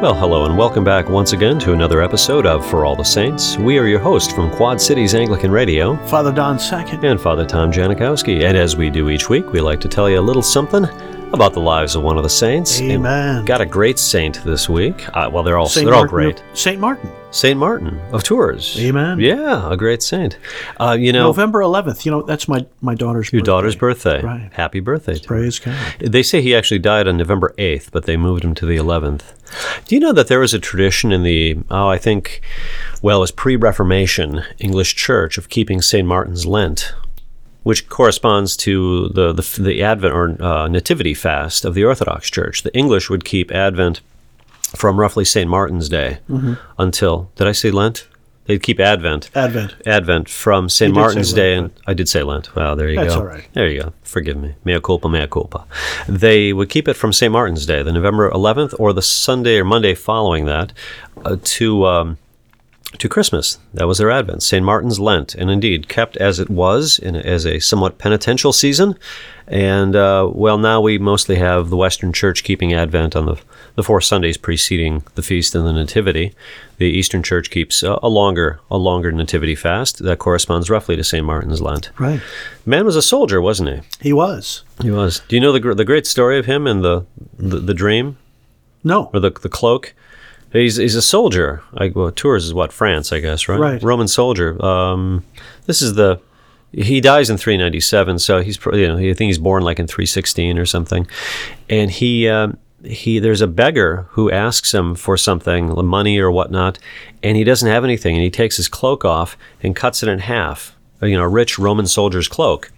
Well, hello, and welcome back once again to another episode of For All the Saints. We are your host from Quad Cities Anglican Radio Father Don Second. and Father Tom Janikowski. And as we do each week, we like to tell you a little something about the lives of one of the saints. And Amen. got a great saint this week. Uh, well, they're all Saint they're all great. of- Saint Martin. Saint Martin of Tours. Amen. Yeah, a great saint. Uh, you know, November 11th. You know, that's my, my daughter's your birthday. daughter's birthday. Right. Happy birthday. to her. Praise God. They say he actually died on November 8th, but they moved him to the 11th. Do you know that there was a tradition in the, oh, I think, well, it was pre Reformation English church of keeping St. Martin's Lent, which corresponds to the, the, the Advent or uh, Nativity fast of the Orthodox Church. The English would keep Advent from roughly St. Martin's Day until, did I say Lent? They'd keep Advent. Advent. Advent from St. You did say Martin's Lent, Day, and I did say Lent. Well, there you That's go. all right. There you go. Forgive me. Mea culpa, mea culpa. They would keep it from St. Martin's Day, the November 11th, or the Sunday or Monday following that, uh, to um, to Christmas. That was their Advent, St. Martin's Lent, and indeed kept as it was in as a somewhat penitential season. And uh, well, now we mostly have the Western Church keeping Advent on the the four Sundays preceding the feast and the Nativity. The Eastern Church keeps a, a longer a longer Nativity fast that corresponds roughly to St. Martin's Lent. Right. Man was a soldier, wasn't he? He was. He was. Do you know the the great story of him and the the, the dream No. or the the cloak? He's he's a soldier. I, well, Tours is what France, I guess, right? Right. Roman soldier. Um, this is the. He dies in 397, so he's you know I think he's born like in 316 or something, and he. Um, he there's a beggar who asks him for something money or whatnot and he doesn't have anything and he takes his cloak off and cuts it in half you know a rich roman soldier's cloak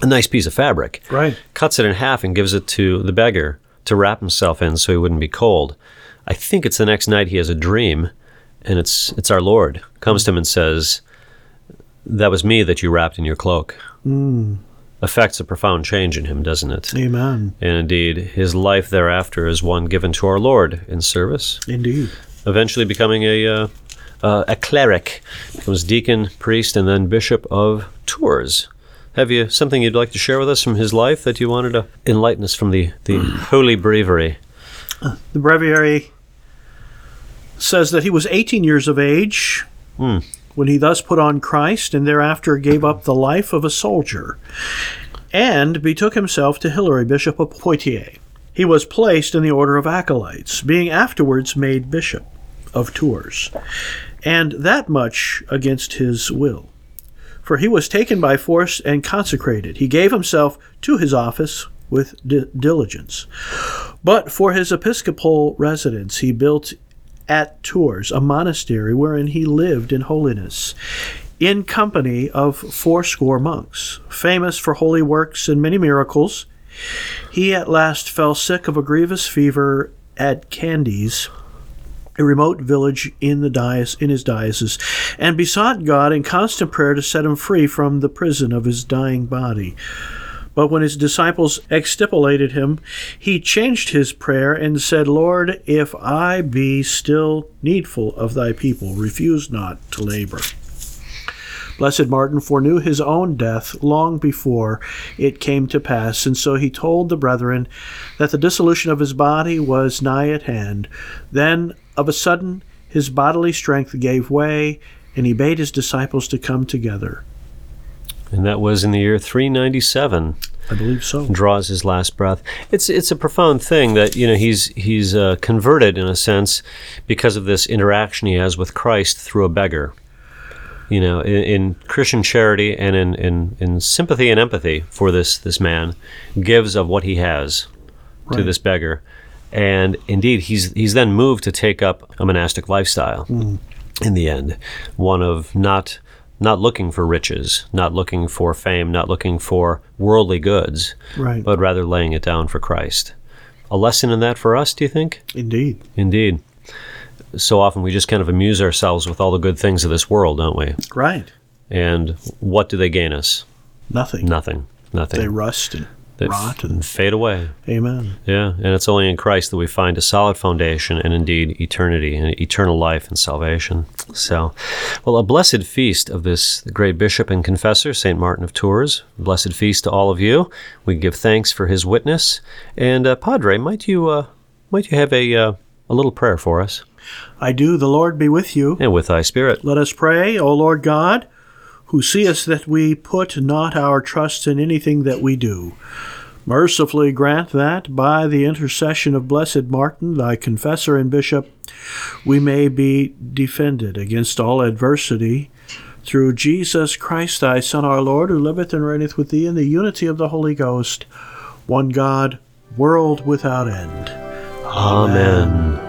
a nice piece of fabric Right. cuts it in half and gives it to the beggar to wrap himself in so he wouldn't be cold. I think it's the next night he has a dream, and it's it's our Lord comes to him and says, "That was me that you wrapped in your cloak." Affects a profound change in him, doesn't it? Amen. And indeed, his life thereafter is one given to our Lord in service, Indeed. eventually becoming a uh, uh, a cleric, becomes deacon, priest, and then bishop of Tours. Have you something you'd like to share with us from his life that you wanted to enlighten us from the, the holy breviary? The breviary says that he was 18 years of age Hmm. when he thus put on Christ and thereafter gave up the life of a soldier and betook himself to Hilary, Bishop of Poitiers. He was placed in the order of acolytes, being afterwards made bishop of Tours, and that much against his will. For he was taken by force and consecrated. He gave himself to his office with di- diligence. But for his episcopal residence, he built at Tours a monastery wherein he lived in holiness, in company of fourscore monks, famous for holy works and many miracles. He at last fell sick of a grievous fever at Candes, a remote village in the diocese, in his diocese, and besought God in constant prayer to set him free from the prison of his dying body. But when his disciples extirpated him, he changed his prayer and said, Lord, if I be still needful of thy people, refuse not to labor. Blessed Martin foreknew his own death long before it came to pass, and so he told the brethren that the dissolution of his body was nigh at hand. Then, of a sudden, his bodily strength gave way, and he bade his disciples to come together. And that was in the year 397. I believe so. Draws his last breath. It's it's a profound thing that you know he's he's uh, converted in a sense because of this interaction he has with Christ through a beggar. You know, in, in Christian charity and in, in, in sympathy and empathy for this this man, gives of what he has to this beggar, and indeed he's he's then moved to take up a monastic lifestyle. In the end, one of not not looking for riches, not looking for fame, not looking for worldly goods, Right. but rather laying it down for Christ. A lesson in that for us, do you think? Indeed. Indeed. So often we just kind of amuse ourselves with all the good things of this world, don't we? Right. And what do they gain us? Nothing. Nothing. Nothing. They rust and They rot and fade away. amen. Yeah, and it's only in Christ that we find a solid foundation and indeed eternity and eternal life and salvation. So, well, a blessed feast of this great bishop and confessor, St. Martin of Tours. Blessed feast to all of you. We give thanks for his witness. And, uh, Padre, might you, uh, might you have a, uh, a little prayer for us, I do. The Lord be with you. and with thy spirit. Let us pray, O Lord God, who seest that we put not our trust in anything that we do. Mercifully grant that, by the intercession of blessed Martin, thy confessor and bishop, we may be defended against all adversity through Jesus Christ, thy Son, our Lord, who liveth and reigneth with thee in the unity of the Holy Ghost, one God, world without end. Amen.